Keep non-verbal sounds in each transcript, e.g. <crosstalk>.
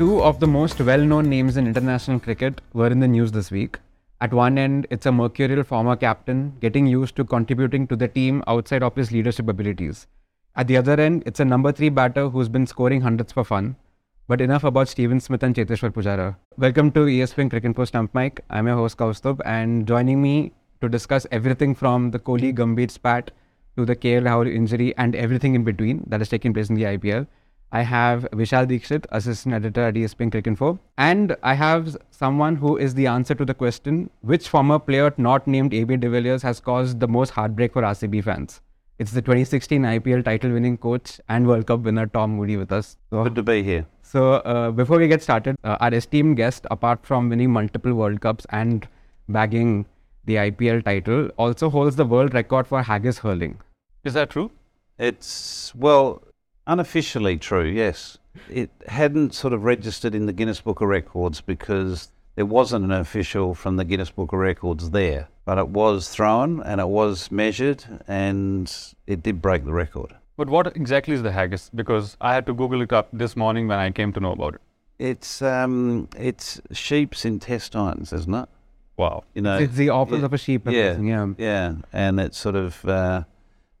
Two of the most well known names in international cricket were in the news this week. At one end, it's a mercurial former captain getting used to contributing to the team outside of his leadership abilities. At the other end, it's a number three batter who's been scoring hundreds for fun. But enough about Steven Smith and Cheteshwar Pujara. Welcome to ESPN Cricket Post Stump Mic. I'm your host Kaustubh, and joining me to discuss everything from the Kohli Gambhir spat to the KL Rahul injury and everything in between that has taken place in the IPL. I have Vishal Dikshit, assistant editor at ESPNcricinfo, and I have someone who is the answer to the question which former player not named AB de Villiers has caused the most heartbreak for RCB fans. It's the 2016 IPL title winning coach and World Cup winner Tom Moody with us. So, Good to be here. so uh, before we get started, uh, our esteemed guest, apart from winning multiple World Cups and bagging the IPL title, also holds the world record for haggis hurling. Is that true? It's, well, unofficially true, yes. It hadn't sort of registered in the Guinness Book of Records because there wasn't an official from the Guinness Book of Records there. But it was thrown and it was measured and it did break the record. But what exactly is the haggis? Because I had to Google it up this morning when I came to know about it. It's, um, it's sheep's intestines, isn't it? Wow. You know, it's the opposite yeah, of a sheep. Yeah. yeah. Yeah, and it's sort of uh,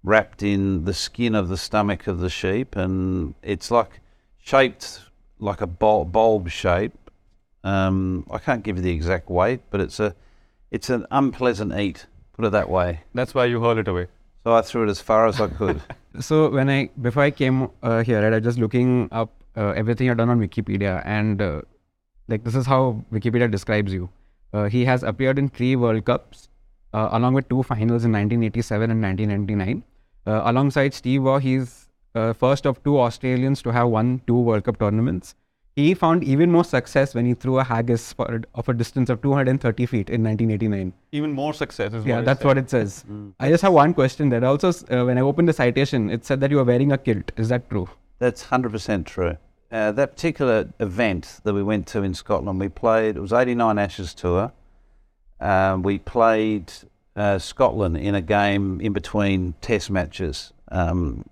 wrapped in the skin of the stomach of the sheep, and it's like shaped like a bulb shape. Um, I can't give you the exact weight, but it's a it's an unpleasant eat. Put it that way. That's why you hurl it away. So I threw it as far as I could. <laughs> So when I before I came uh, here, right, I was just looking up uh, everything I've done on Wikipedia, and uh, like this is how Wikipedia describes you. Uh, he has appeared in three World Cups, uh, along with two finals in 1987 and 1999. Uh, alongside Steve Waugh, he's uh, first of two Australians to have won two World Cup tournaments. He found even more success when he threw a haggis for, of a distance of 230 feet in 1989. Even more success is Yeah, what that's said. what it says. Mm. I just have one question there. Also, uh, when I opened the citation, it said that you were wearing a kilt. Is that true? That's hundred percent true. Uh, that particular event that we went to in Scotland, we played. It was eighty nine Ashes tour. Um, we played uh, Scotland in a game in between Test matches, um,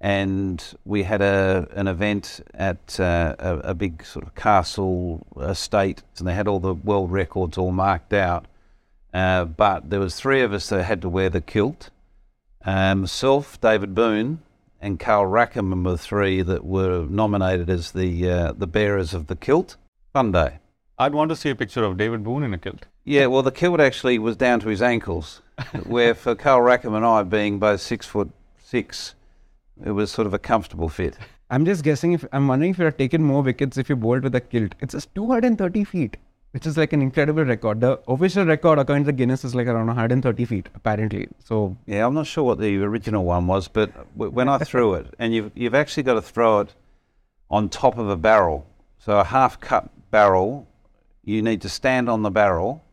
and we had a an event at uh, a, a big sort of castle estate, and they had all the world records all marked out. Uh, but there was three of us that had to wear the kilt. Um, myself, David Boon, and Carl Rackemann were three that were nominated as the uh, the bearers of the kilt. Fun day. I'd want to see a picture of David Boon in a kilt. Yeah, well, the kilt actually was down to his ankles, <laughs> where for Carl Rackemann and I, being both six foot six, it was sort of a comfortable fit. I'm just guessing if I'm wondering if you have taken more wickets if you bowled with a kilt. It's just 230 feet, which is like an incredible record. The official record according to Guinness is like around 130 feet, apparently. So Yeah, I'm not sure what the original one was, but w- when I <laughs> threw it, and you've you've actually got to throw it on top of a barrel, so a half cut barrel, you need to stand on the barrel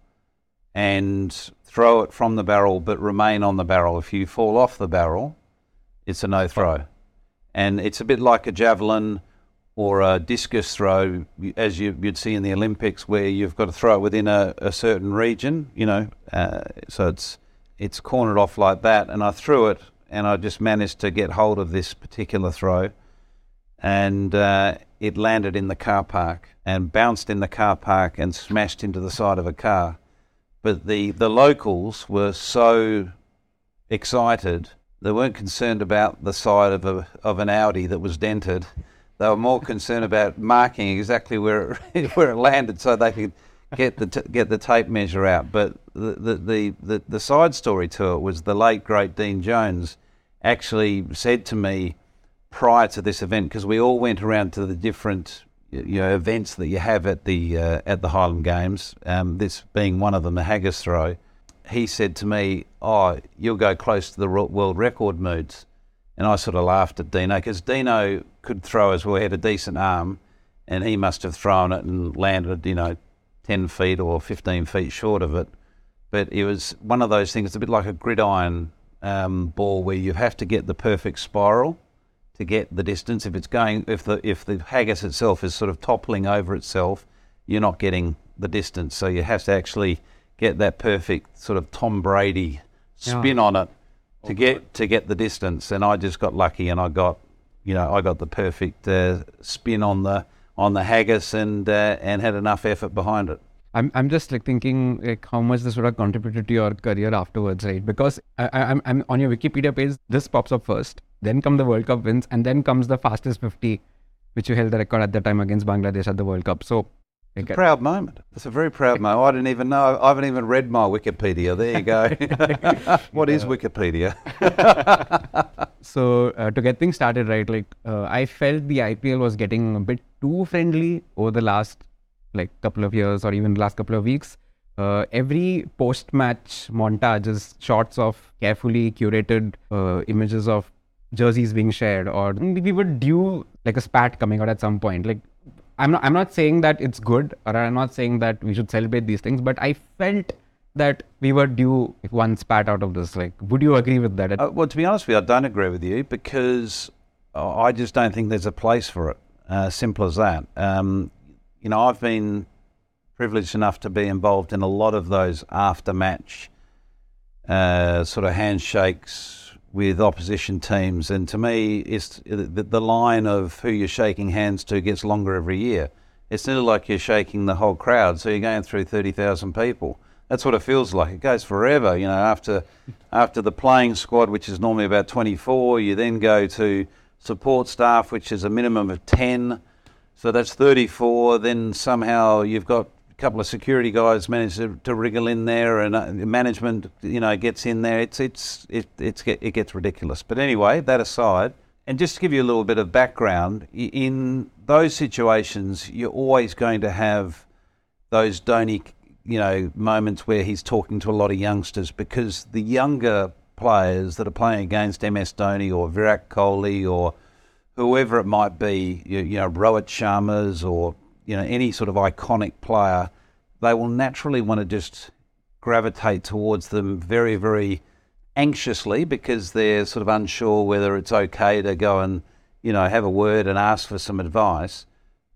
and throw it from the barrel, but remain on the barrel. If you fall off the barrel, it's a no throw, and it's a bit like a javelin or a discus throw, as you, you'd see in the Olympics, where you've got to throw it within a, a certain region, you know. Uh, so it's it's cornered off like that, and I threw it, and I just managed to get hold of this particular throw, and uh, it landed in the car park and bounced in the car park and smashed into the side of a car. But the the locals were so excited they weren't concerned about the side of a of an Audi that was dented. They were more concerned about marking exactly where it, <laughs> where it landed, so they could get the t- get the tape measure out. But the the, the the side story to it was the late great Dean Jones actually said to me prior to this event because we all went around to the different you know events that you have at the uh, at the Highland Games. Um, this being one of them, the haggis throw. He said to me, "Oh, you'll go close to the world record moods." And I sort of laughed at Dino because Dino could throw as well. He had a decent arm, and he must have thrown it and landed, you know, 10 feet or 15 feet short of it. But it was one of those things, a bit like a gridiron um, ball where you have to get the perfect spiral to get the distance. If it's going, if the if the haggis itself is sort of toppling over itself, you're not getting the distance. So you have to actually get that perfect sort of Tom Brady spin on it to get to get the distance. And I just got lucky, and I got, you know, I got the perfect uh, spin on the on the haggis and uh, and had enough effort behind it. I'm I'm just like thinking like how much this would have contributed to your career afterwards, right? Because I, I I'm I'm on your Wikipedia page, this pops up first, then come the World Cup wins, and then comes the fastest 50, which you held the record at the time against Bangladesh at the World Cup. So, like, Proud moment. It's a very proud moment. I didn't even know. I haven't even read my Wikipedia. There you go. <laughs> <laughs> what is Wikipedia? <laughs> so uh, to get things started, right? Like uh, I felt the IPL was getting a bit too friendly over the last like couple of years or even last couple of weeks. Uh, every post-match montage is shots of carefully curated uh, images of jerseys being shared, or we were due like a spat coming out at some point. Like I'm not I'm not saying that it's good, or I'm not saying that we should celebrate these things, but I felt that we were due one spat out of this. Like, would you agree with that? Uh, well, to be honest with you, I don't agree with you because uh, I just don't think there's a place for it. Uh, simple as that. Um, you know, I've been privileged enough to be involved in a lot of those after match uh, sort of handshakes with opposition teams. And to me, it's the, the line of who you're shaking hands to gets longer every year. It's nearly like you're shaking the whole crowd, so you're going through 30,000 people. That's what it feels like. It goes forever. You know, after after the playing squad, which is normally about 24, you then go to support staff, which is a minimum of 10. So that's 34. Then somehow you've got couple of security guys manage to, to wriggle in there, and uh, management, you know, gets in there. It's it's it it's it gets ridiculous. But anyway, that aside, and just to give you a little bit of background, in those situations, you're always going to have those Dhoni, you know, moments where he's talking to a lot of youngsters because the younger players that are playing against MS Dhoni or Virat Kohli or whoever it might be, you, you know, Rohit Sharma's or you know any sort of iconic player, they will naturally want to just gravitate towards them very, very anxiously because they're sort of unsure whether it's okay to go and you know have a word and ask for some advice.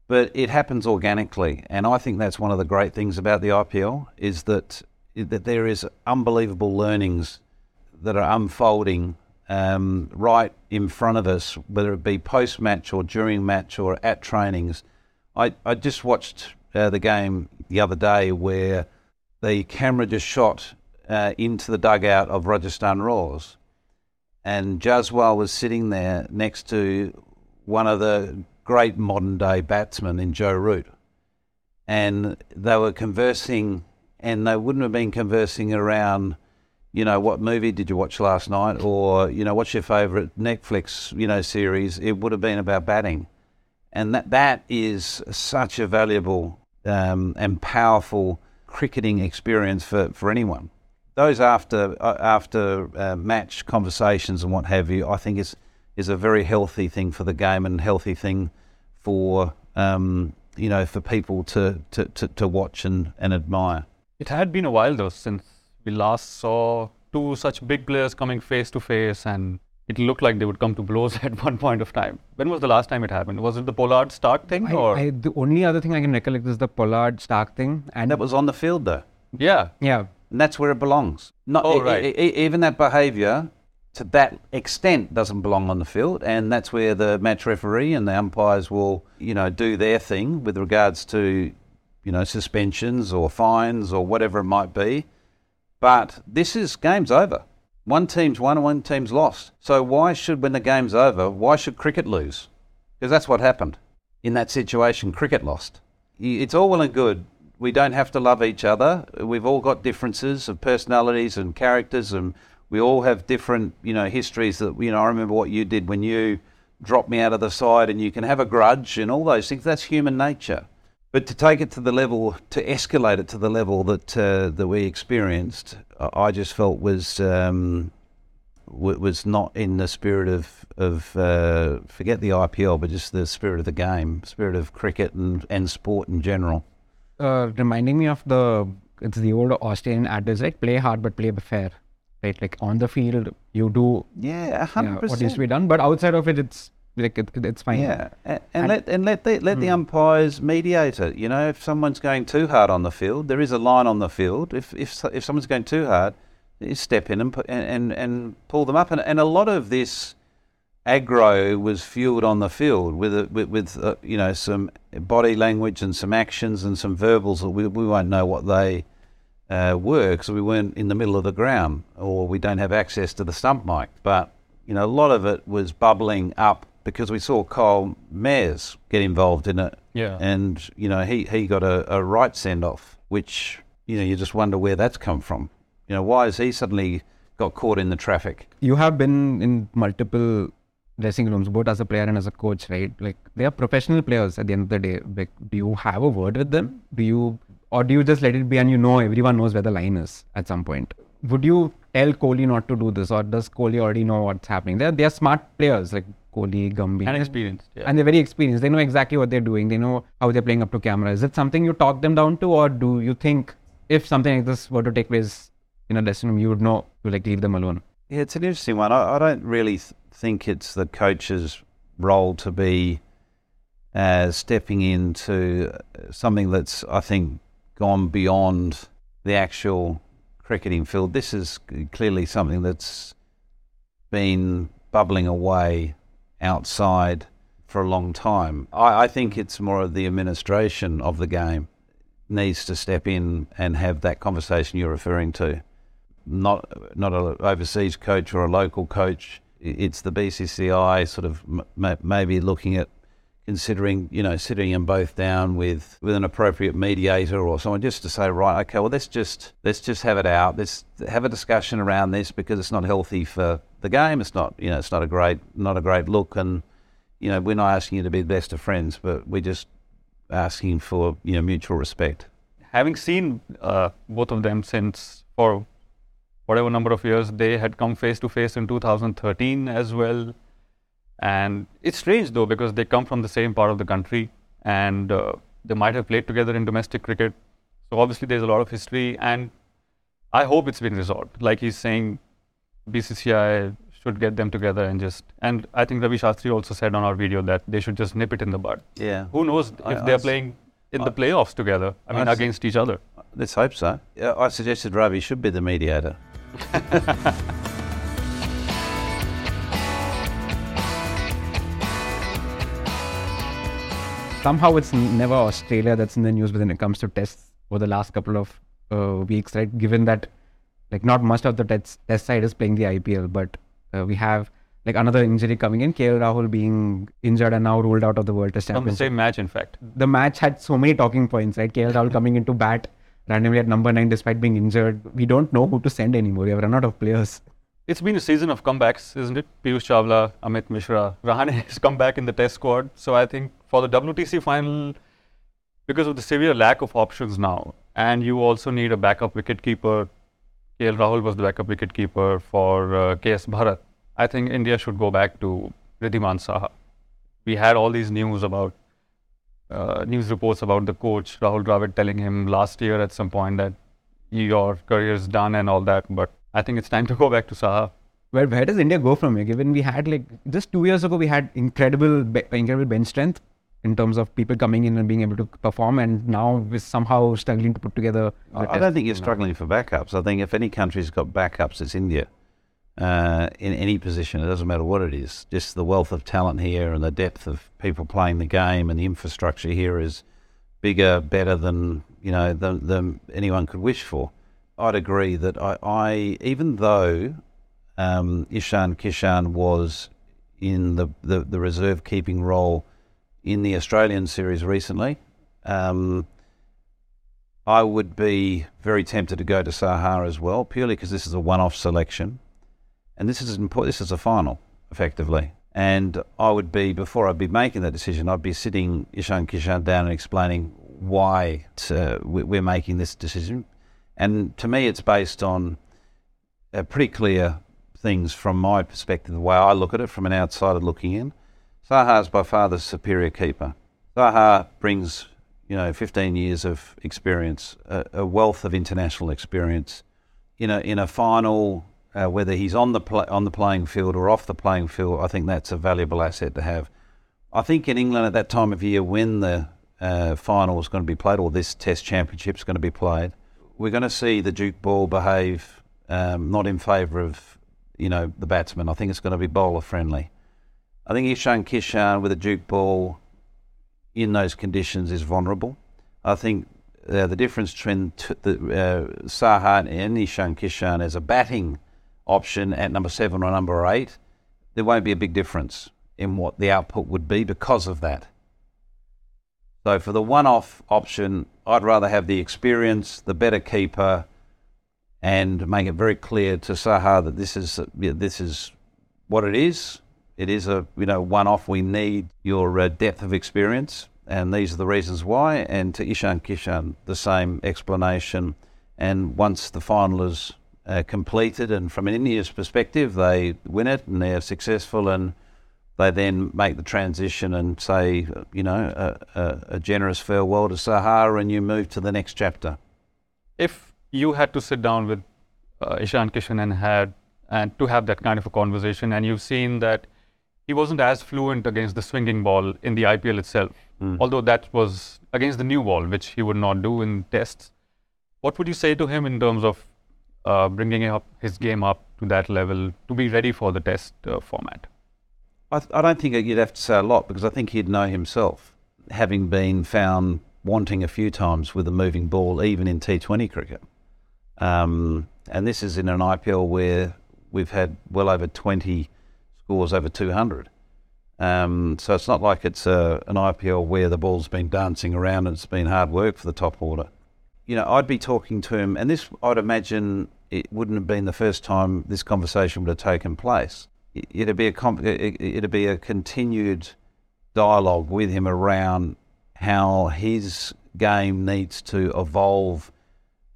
But it happens organically, and I think that's one of the great things about the IPL is that that there is unbelievable learnings that are unfolding um, right in front of us, whether it be post match or during match or at trainings. I, I just watched uh, the game the other day where the camera just shot uh, into the dugout of Rajasthan Royals, and Jaiswal was sitting there next to one of the great modern day batsmen in Joe Root, and they were conversing, and they wouldn't have been conversing around you know, what movie did you watch last night, or you know, what's your favourite Netflix, you know, series? It would have been about batting, and that that is such a valuable um, and powerful cricketing experience for, for anyone. Those after uh, after uh, match conversations and what have you, I think is is a very healthy thing for the game and healthy thing for um, you know for people to, to, to, to watch and, and admire. It had been a while though since we last saw two such big players coming face to face and it looked like they would come to blows <laughs> at one point of time. When was the last time it happened? Was it the Pollard Starc thing I, or I, the only other thing I can recollect is the Pollard Starc thing, and And that was on the field though, yeah. yeah, and that's where it belongs. Not Oh, e- right. e- e- even that behaviour to that extent doesn't belong on the field, and that's where the match referee and the umpires will, you know, do their thing with regards to, you know, suspensions or fines or whatever it might be. But this is game's over. One team's won and one team's lost. So why should, when the game's over, why should cricket lose? Because that's what happened in that situation. Cricket lost. It's all well and good. We don't have to love each other. We've all got differences of personalities and characters, and we all have different, you know, histories. That you know, I remember what you did when you dropped me out of the side, and you can have a grudge and all those things. That's human nature. But to take it to the level, to escalate it to the level that uh, that we experienced, I just felt was um, w- was not in the spirit of of uh, forget the IPL, but just the spirit of the game, spirit of cricket and, and sport in general. uh, reminding me of the it's the old Australian adage, right? Play hard but play fair, right? Like on the field, you do Yeah, a yeah, hundred what needs to be done, but outside of it, it's like it, it- it's fine. Yeah, a- and, And- let and let the let the Hmm. umpires mediate it. You know, if someone's going too hard on the field, there is a line on the field. If if if someone's going too hard, you step in and and, and and pull them up. And and a lot of this aggro was fueled on the field with a, with, with uh, you know some body language and some actions and some verbals that we, we won't know what they uh, were because we weren't in the middle of the ground or we don't have access to the stump mic. But you know a lot of it was bubbling up because we saw Kyle Mayers get involved in it, Yeah. and you know he he got a, a right send off, which you know you just wonder where that's come from. You know why has he suddenly got caught in the traffic? You have been in multiple dressing rooms, both as a player and as a coach, right? Like they are professional players at the end of the day. Like, do you have a word with them? Do you, or do you just let it be and you know everyone knows where the line is at some point? Would you tell Kohli not to do this, or does Kohli already know what's happening? They're they are smart players like Kohli, Gumby, and experienced. Yeah. and they're very experienced. They know exactly what they're doing. They know how they're playing up to camera. Is it something you talk them down to, or do you think if something like this were to take place in a dressing room, you would know to like leave them alone? Yeah, it's an interesting one. I, I don't really th- think it's the coach's role to be uh, stepping into something that's, I think, gone beyond the actual cricketing field. This is clearly something that's been bubbling away outside for a long time. I, I think it's more of the administration of the game needs to step in and have that conversation you're referring to not not an overseas coach or a local coach. It's the BCCI sort of m- maybe looking at considering you know sitting them both down with with an appropriate mediator or someone just to say right okay well let's just let's just have it out. Let's have a discussion around this because it's not healthy for the game. It's not you know it's not a great not a great look. And you know we're not asking you to be the best of friends but we're just asking for you know mutual respect. Having seen uh, both of them since for whatever number of years they had come face to face in 2013 as well and it's strange though because they come from the same part of the country and uh, they might have played together in domestic cricket. So obviously there's a lot of history and i hope it's been resolved. Like he's saying bcci should get them together and just and i think ravi shastri also said on our video that they should just nip it in the bud. Yeah. Who knows if I they're s- playing in I- the playoffs together i mean I against each other. Let's hope so. I suggested Ravi should be the mediator. <laughs> Somehow it's never Australia that's in the news when it comes to tests over the last couple of uh, weeks, right? Given that like not much of the test, test side is playing the IPL, but uh, we have like another injury coming in, KL Rahul being injured and now ruled out of the World Test from the Championship. same match in fact the match had so many talking points, right? KL Rahul coming into bat randomly at number nine despite being injured. We don't know who to send anymore. We have run out of players. It's been a season of comebacks, isn't it? Piyush Chawla, Amit Mishra, Rahane has come back in the Test squad. So I think for the WTC final, because of the severe lack of options now, and you also need a backup wicketkeeper. KL Rahul was the backup wicketkeeper for uh, KS Bharat. I think India should go back to Wriddhiman Saha. We had all these news about uh, news reports about the coach Rahul Dravid telling him last year at some point that your career is done and all that. But I think it's time to go back to Saha. Where where does India go from here? Given we had like just two years ago, we had incredible incredible bench strength in terms of people coming in and being able to perform, and now we're somehow struggling to put together. the I, I don't think you're struggling for backups. I think if any country's got backups, it's India. Uh, in any position, it doesn't matter what it is. Just the wealth of talent here and the depth of people playing the game and the infrastructure here is bigger, better than you know than, than anyone could wish for. I'd agree that I, I even though um, Ishan Kishan was in the, the, the reserve keeping role in the Australian series recently, um, I would be very tempted to go to Sahara as well, purely because this is a one-off selection, and this is important. This is a final, effectively. And I would be before I'd be making that decision, I'd be sitting Ishan Kishan down and explaining why to, we- we're making this decision. And to me, it's based on pretty clear things from my perspective, the way I look at it from an outsider looking in. Saha is by far the superior keeper. Saha brings, you know, 15 years of experience, a, a wealth of international experience. In a in a final, uh, whether he's on the pla on the playing field or off the playing field, I think that's a valuable asset to have. I think in England at that time of year, when the uh, final is going to be played, or this Test Championship is going to be played, we're going to see the Duke ball behave um, not in favour of you know the batsman. I think it's going to be bowler friendly. I think Ishan Kishan with a Duke ball in those conditions is vulnerable. I think uh, the difference between t- the, uh, Saha and Ishan Kishan as a batting option at number seven or number eight, there won't be a big difference in what the output would be because of that. So for the one-off option, I'd rather have the experience, the better keeper, and make it very clear to Saha that this is this is what it is. It is a you know one-off. We need your uh, depth of experience, and these are the reasons why. And to Ishan Kishan, the same explanation. And once the final is uh, completed, and from an India's perspective, they win it and they're successful, and they then make the transition and say, you know, a, a, a generous farewell to Sahara, and you move to the next chapter. If you had to sit down with uh, Ishan Kishan and had and to have that kind of a conversation, and you've seen that he wasn't as fluent against the swinging ball in the IPL itself, Mm. although that was against the new ball, which he would not do in tests. What would you say to him in terms of uh, bringing up his game up to that level to be ready for the test uh, format? I, th- I don't think you'd have to say a lot because I think he'd know himself, having been found wanting a few times with a moving ball, even in T20 cricket. Um, and this is in an IPL where we've had well over 20 scores over 200. Um, so it's not like it's a, an IPL where the ball's been dancing around and it's been hard work for the top order. You know, I'd be talking to him, and this I'd imagine it wouldn't have been the first time this conversation would have taken place. It- It'd be a it- it'd be a continued dialogue with him around how his game needs to evolve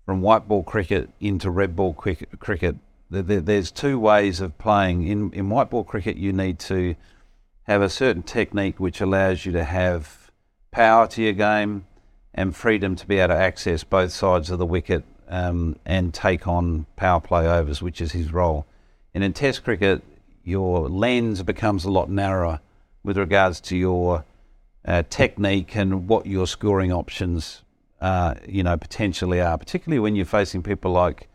from white ball cricket into red ball cricket. cricket. There- there- There's two ways of playing. In, in white ball cricket, you need to have a certain technique which allows you to have power to your game and freedom to be able to access both sides of the wicket um, and take on power play overs, which is his role. And in Test cricket, your lens becomes a lot narrower with regards to your uh, technique and what your scoring options, uh, you know, potentially are. Particularly when you're facing people like,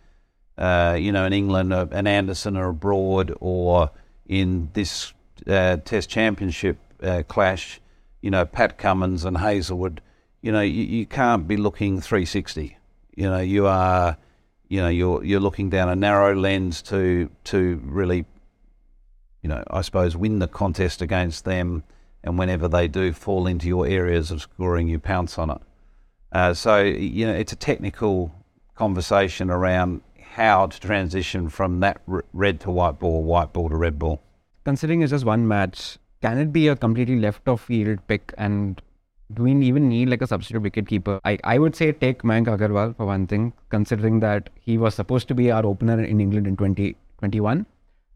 uh, you know, in England, uh, an Anderson or a Broad, or in this uh, Test Championship uh, clash, you know, Pat Cummins and Hazlewood. You know, you, you can't be looking 360. You know, you are, you know, you're you're looking down a narrow lens to to really you know, I suppose, win the contest against them, and whenever they do fall into your areas of scoring, you pounce on it. Uh, so, you know, it's a technical conversation around how to transition from that r- red to white ball, white ball to red ball. Considering it's just one match, can it be a completely left of field pick? And do we even need like a substitute wicket keeper? I, I would say take Mayank Agarwal for one thing, considering that he was supposed to be our opener in England in 2021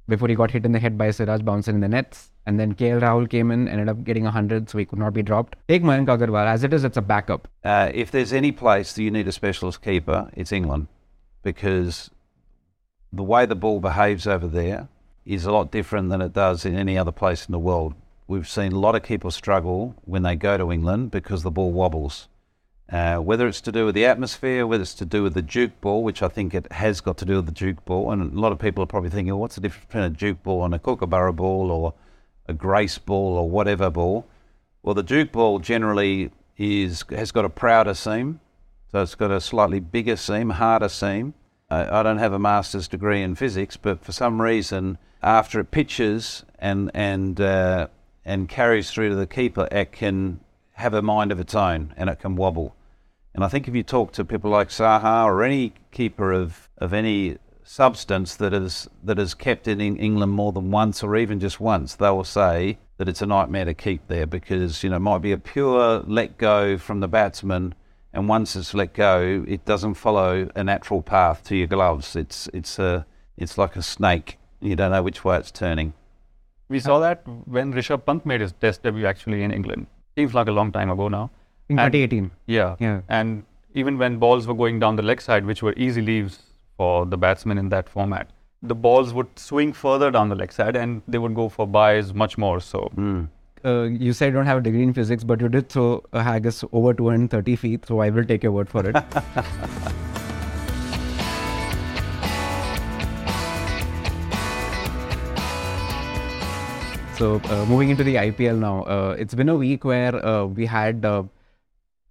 before he got hit in the head by Siraj bouncing in the nets. And then KL Rahul came in, ended up getting 100, so he could not be dropped. Take Mayank Agarwal. As it is, it's a backup. Uh, if there's any place that you need a specialist keeper, it's England, because the way the ball behaves over there is a lot different than it does in any other place in the world. We've seen a lot of people struggle when they go to England because the ball wobbles. Uh, whether it's to do with the atmosphere, whether it's to do with the Duke ball, which I think it has got to do with the Duke ball, and a lot of people are probably thinking, well, what's the difference between a Duke ball and a Kookaburra ball or a Grace ball or whatever ball? Well, the Duke ball generally is has got a prouder seam, so it's got a slightly bigger seam, harder seam. I don't have a master's degree in physics, but for some reason, after it pitches and and uh, and carries through to the keeper, it can have a mind of its own and it can wobble. And I think if you talk to people like Saha or any keeper of, of any substance that is that has kept in England more than once or even just once, they will say that it's a nightmare to keep there because you know it might be a pure let go from the batsman, and once it's let go, it doesn't follow a natural path to your gloves. It's it's a it's like a snake. You don't know which way it's turning. We saw that when Rishabh Pant made his test debut actually in England. Seems like a long time ago now. In And- 2018. Yeah. Yeah. And even when balls were going down the leg side, which were easy leaves for the batsmen in that format, the balls would swing further down the leg side and they would go for buys much more. So Mm. Uh, you said you don't have a degree in physics, but you did throw a haggis over 230 feet, so I will take your word for it. <laughs> So uh, moving into the IPL now, uh, it's been a week where uh, we had uh,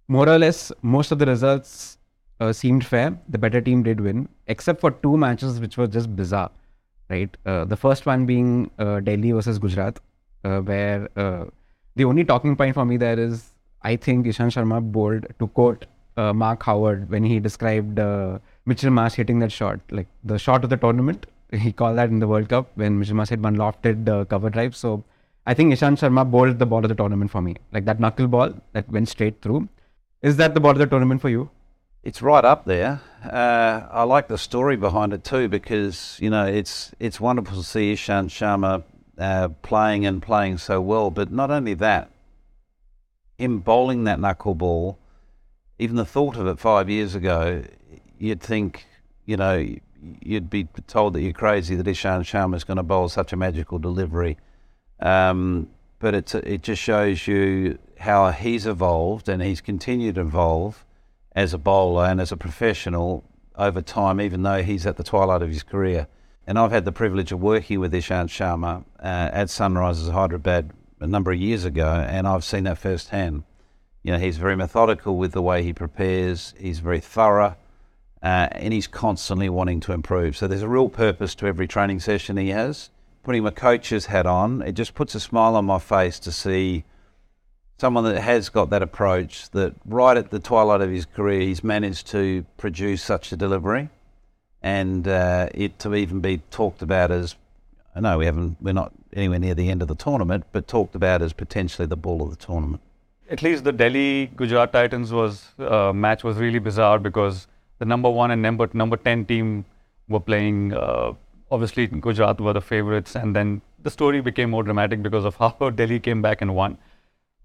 more or less most of the results uh, seemed fair. The better team did win, except for two matches which were just bizarre, right? The first one being Delhi versus Gujarat, where uh, the only talking point for me there is I think Ishant Sharma bowled to quote uh, Mark Howard when he described uh, Mitchell Marsh hitting that shot, like the shot of the tournament. He called that in the World Cup when Mitchell Marsh hit one lofted uh, cover drive. So I think Ishant Sharma bowled the ball of the tournament for me, like that knuckle ball that went straight through. Is that the ball of the tournament for you? It's right up there. Uh, I like the story behind it too because you know it's it's wonderful to see Ishant Sharma uh, playing and playing so well. But not only that, him bowling that knuckleball, even the thought of it five years ago, you'd think, you know, you'd be told that you're crazy that Ishant Sharma is going to bowl such a magical delivery. Um, but it's, it just shows you how he's evolved and he's continued to evolve as a bowler and as a professional over time, even though he's at the twilight of his career. And I've had the privilege of working with Ishant Sharma uh, at Sunrisers Hyderabad a number of years ago, and I've seen that firsthand. You know, he's very methodical with the way he prepares. He's very thorough, uh, and he's constantly wanting to improve. So there's a real purpose to every training session he has. Putting my coach's hat on, it just puts a smile on my face to see someone that has got that approach. That right at the twilight of his career, he's managed to produce such a delivery, and uh, it to even be talked about as I know we haven't, we're not anywhere near the end of the tournament, but talked about as potentially the ball of the tournament. At least the Delhi Gujarat Titans was uh, match was really bizarre because the number one and number number ten team were playing. Uh, obviously, Gujarat were the favorites, and then the story became more dramatic because of <laughs> how Delhi came back and won.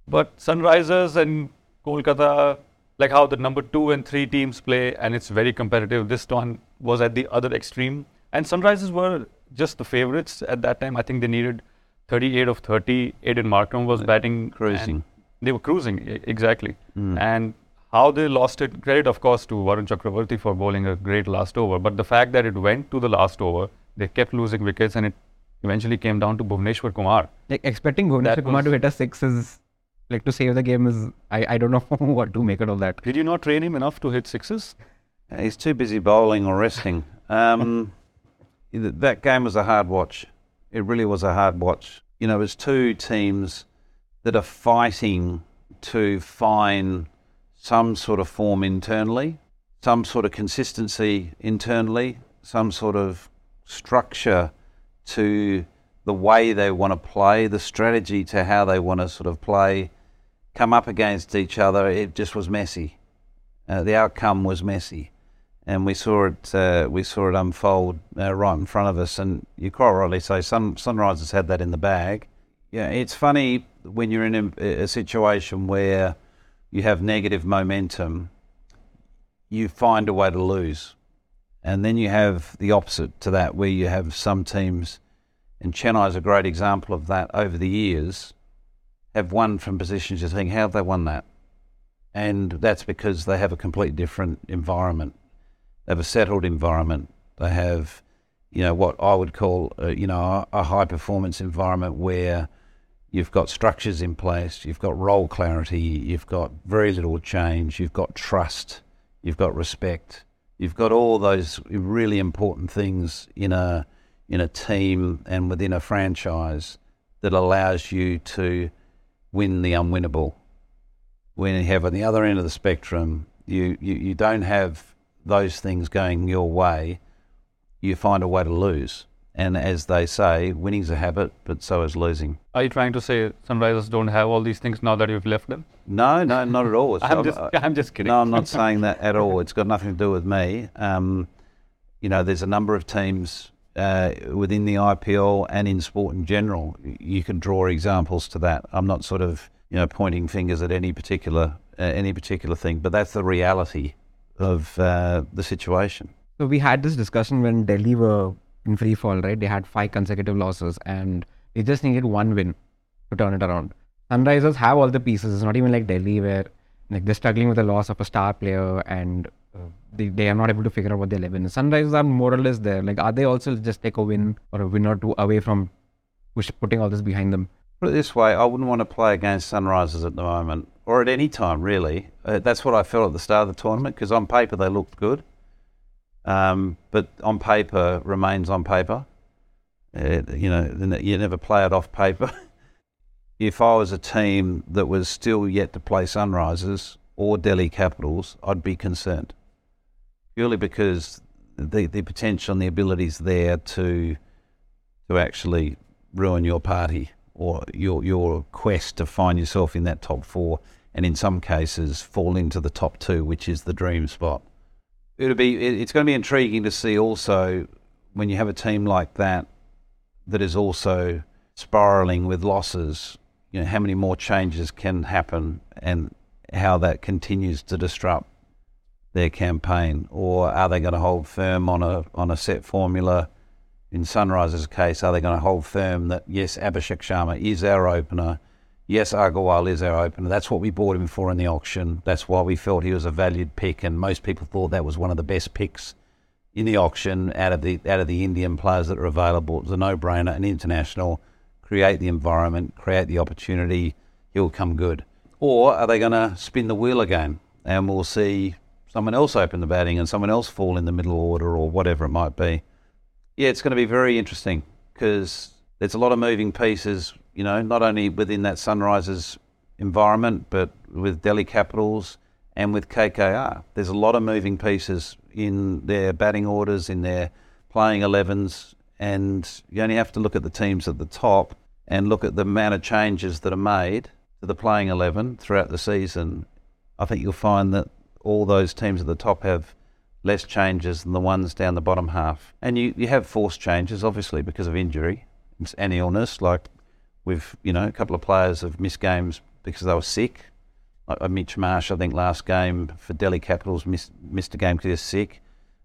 But Sunrisers and Kolkata, like how the number two and three teams play, and it's very competitive. This one was at the other extreme, and Sunrisers were just the favorites at that time. I think they needed 38 of 30. Aiden Markram was batting. Cruising. They were cruising, exactly. Mm. And how they lost it, credit of course to Varun Chakravarthy for bowling a great last over. But the fact that it went to the last over, they kept losing wickets and it eventually came down to Bhuvneshwar Kumar. Like expecting Bhuvneshwar That Kumar to was- hit a six is like to save the game is I, I don't <laughs> know what to make out of that. Did you not train him enough to hit sixes? Uh, He's too busy bowling or resting. Um, <laughs> that game was a hard watch. It really was a hard watch. You know, it was two teams that are fighting to find some sort of form internally, some sort of consistency internally, some sort of structure to the way they want to play, the strategy to how they want to sort of play, come up against each other. It just was messy. Uh, the outcome was messy, and we saw it. Uh, we saw it unfold uh, right in front of us. And you quite rightly say, Sun Sunrisers had that in the bag. Yeah, it's funny when you're in a, a situation where you have negative momentum, you find a way to lose, and then you have the opposite to that, where you have some teams, and Chennai is a great example of that. Over the years, have won from positions you think, how have they won that? and that's because they have a completely different environment. They have a settled environment. They have, you know, what I would call, uh, you know, a, a high performance environment where you've got structures in place, you've got role clarity, you've got very little change, you've got trust, you've got respect, you've got all those really important things in a in a team and within a franchise that allows you to win the unwinnable when you have on the other end of the spectrum, you, you, you don't have those things going your way, you find a way to lose. And as they say, winning's a habit, but so is losing. Are you trying to say Sunrisers don't have all these things now that you've left them? No, no, not at all. <laughs> I'm I'm- just, I'm just kidding. No, I'm not <laughs> saying that at all. It's got nothing to do with me. Um, you know, there's a number of teams uh, within the IPL and in sport in general. You can draw examples to that. I'm not sort of you know pointing fingers at any particular uh, any particular thing, but that's the reality of uh, the situation. So we had this discussion when Delhi were in free fall, right? They had five consecutive losses and they just needed one win to turn it around. Sunrisers have all the pieces. It's not even like Delhi where like they're struggling with the loss of a star player and they, they are not able to figure out what their 11 is. Sunrisers are more or less there. Like are they also just take a win or a win or two away from push, putting all this behind them? Put it this way, I wouldn't want to play against Sunrisers at the moment, or at any time really. Uh, that's what I felt at the start of the tournament because on paper they looked good, um, but on paper remains on paper. Uh, you know, you never play it off paper. <laughs> if I was a team that was still yet to play Sunrisers or Delhi Capitals, I'd be concerned purely because the the potential and the abilities there to to actually ruin your party or your your quest to find yourself in that top four, and in some cases fall into the top two, which is the dream spot. It'll be it's going to be intriguing to see also when you have a team like that that is also spiraling with losses. You know how many more changes can happen and how that continues to disrupt their campaign, or are they going to hold firm on a on a set formula? in Sunrisers' case, are they going to hold firm that yes, Abhishek Sharma is our opener? Yes, Agarwal is our opener. That's what we bought him for in the auction. That's why we felt he was a valued pick, and most people thought that was one of the best picks in the auction out of the out of the Indian players that are available. It was a no-brainer. An international, create the environment, create the opportunity. He'll come good. Or are they going to spin the wheel again, and we'll see someone else open the batting and someone else fall in the middle order or whatever it might be. Yeah, it's going to be very interesting because there's a lot of moving pieces, you know, not only within that Sunrisers environment, but with Delhi Capitals and with KKR. There's a lot of moving pieces in their batting orders, in their playing 11s, and you only have to look at the teams at the top and look at the amount of changes that are made to the playing 11 throughout the season. I think you'll find that all those teams at the top have less changes than the ones down the bottom half. And you, you have forced changes, obviously, because of injury and illness. Like we've, you know, a couple of players have missed games because they were sick. Like uh, Mitch Marsh, I think, last game for Delhi Capitals missed, missed a game because he was sick.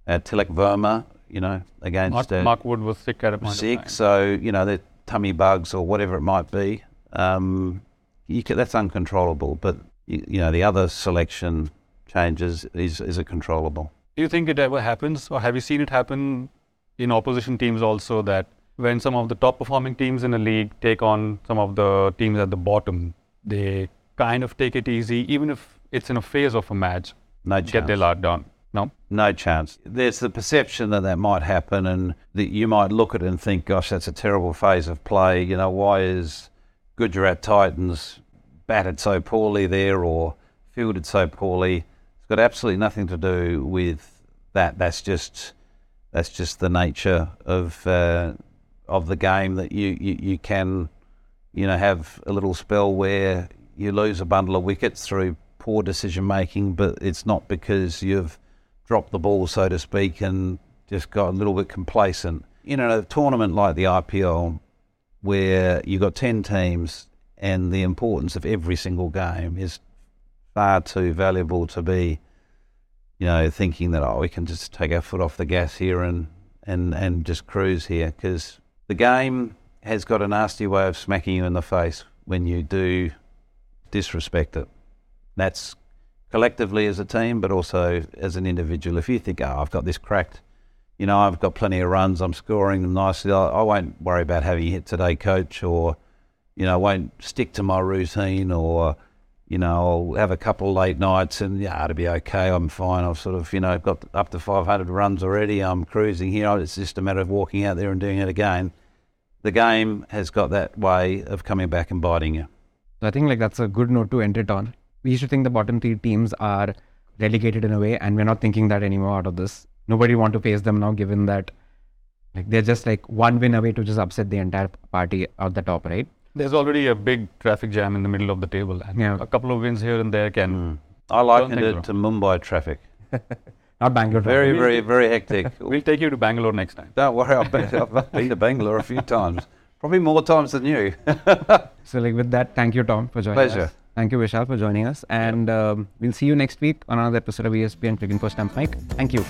Uh, Tilak Varma, you know, against Mark, uh, Mark Wood was sick at point sick. So you know, the tummy bugs or whatever it might be. Um, can, that's uncontrollable. But you, you know, the other selection changes is is a controllable. Do you think it ever happens, or have you seen it happen in opposition teams also that when some of the top performing teams in a league take on some of the teams at the bottom, they kind of take it easy, even if it's in a phase of a match, no chance. get their lot done? No? No chance. There's the perception that that might happen, and that you might look at it and think, gosh, that's a terrible phase of play. You know, why is Gujarat Titans batted so poorly there or fielded so poorly? Got absolutely nothing to do with that. That's just that's just the nature of uh, of the game that you, you, you can you know have a little spell where you lose a bundle of wickets through poor decision making, but it's not because you've dropped the ball, so to speak, and just got a little bit complacent. You know, a tournament like the IPL, where you've got 10 teams and the importance of every single game is far too valuable to be, you know, thinking that oh we can just take our foot off the gas here and and and just cruise here because the game has got a nasty way of smacking you in the face when you do disrespect it. That's collectively as a team, but also as an individual. If you think, oh, I've got this cracked, you know, I've got plenty of runs, I'm scoring them nicely, I, won't worry about having hit today, coach, or, you know, I won't stick to my routine or, you know, I'll have a couple of late nights and yeah, it'll be okay. I'm fine. I've sort of, you know, got up to 500 runs already. I'm cruising here. It's just a matter of walking out there and doing it again. The game has got that way of coming back and biting you. I think like that's a good note to end it on. We used to think the bottom three teams are relegated in a way, and we're not thinking that anymore out of this. Nobody want to face them now, given that like they're just like one win away to just upset the entire party out the top, right? There's already a big traffic jam in the middle of the table, and Yeah. a couple of wins here and there can. Mm. I likened think it so. to Mumbai traffic. <laughs> Not Bangalore. Very, traffic. very, very hectic. <laughs> We'll take you to Bangalore next time. Don't worry, I've been, I've <laughs> been to Bangalore a few times. Probably more times than you. So like with that, thank you, Tom, for joining Pleasure. us. Thank you, Vishal, for joining us, and um, we'll see you next week on another episode of ESPN Cricket Post Stump Mic. Thank you.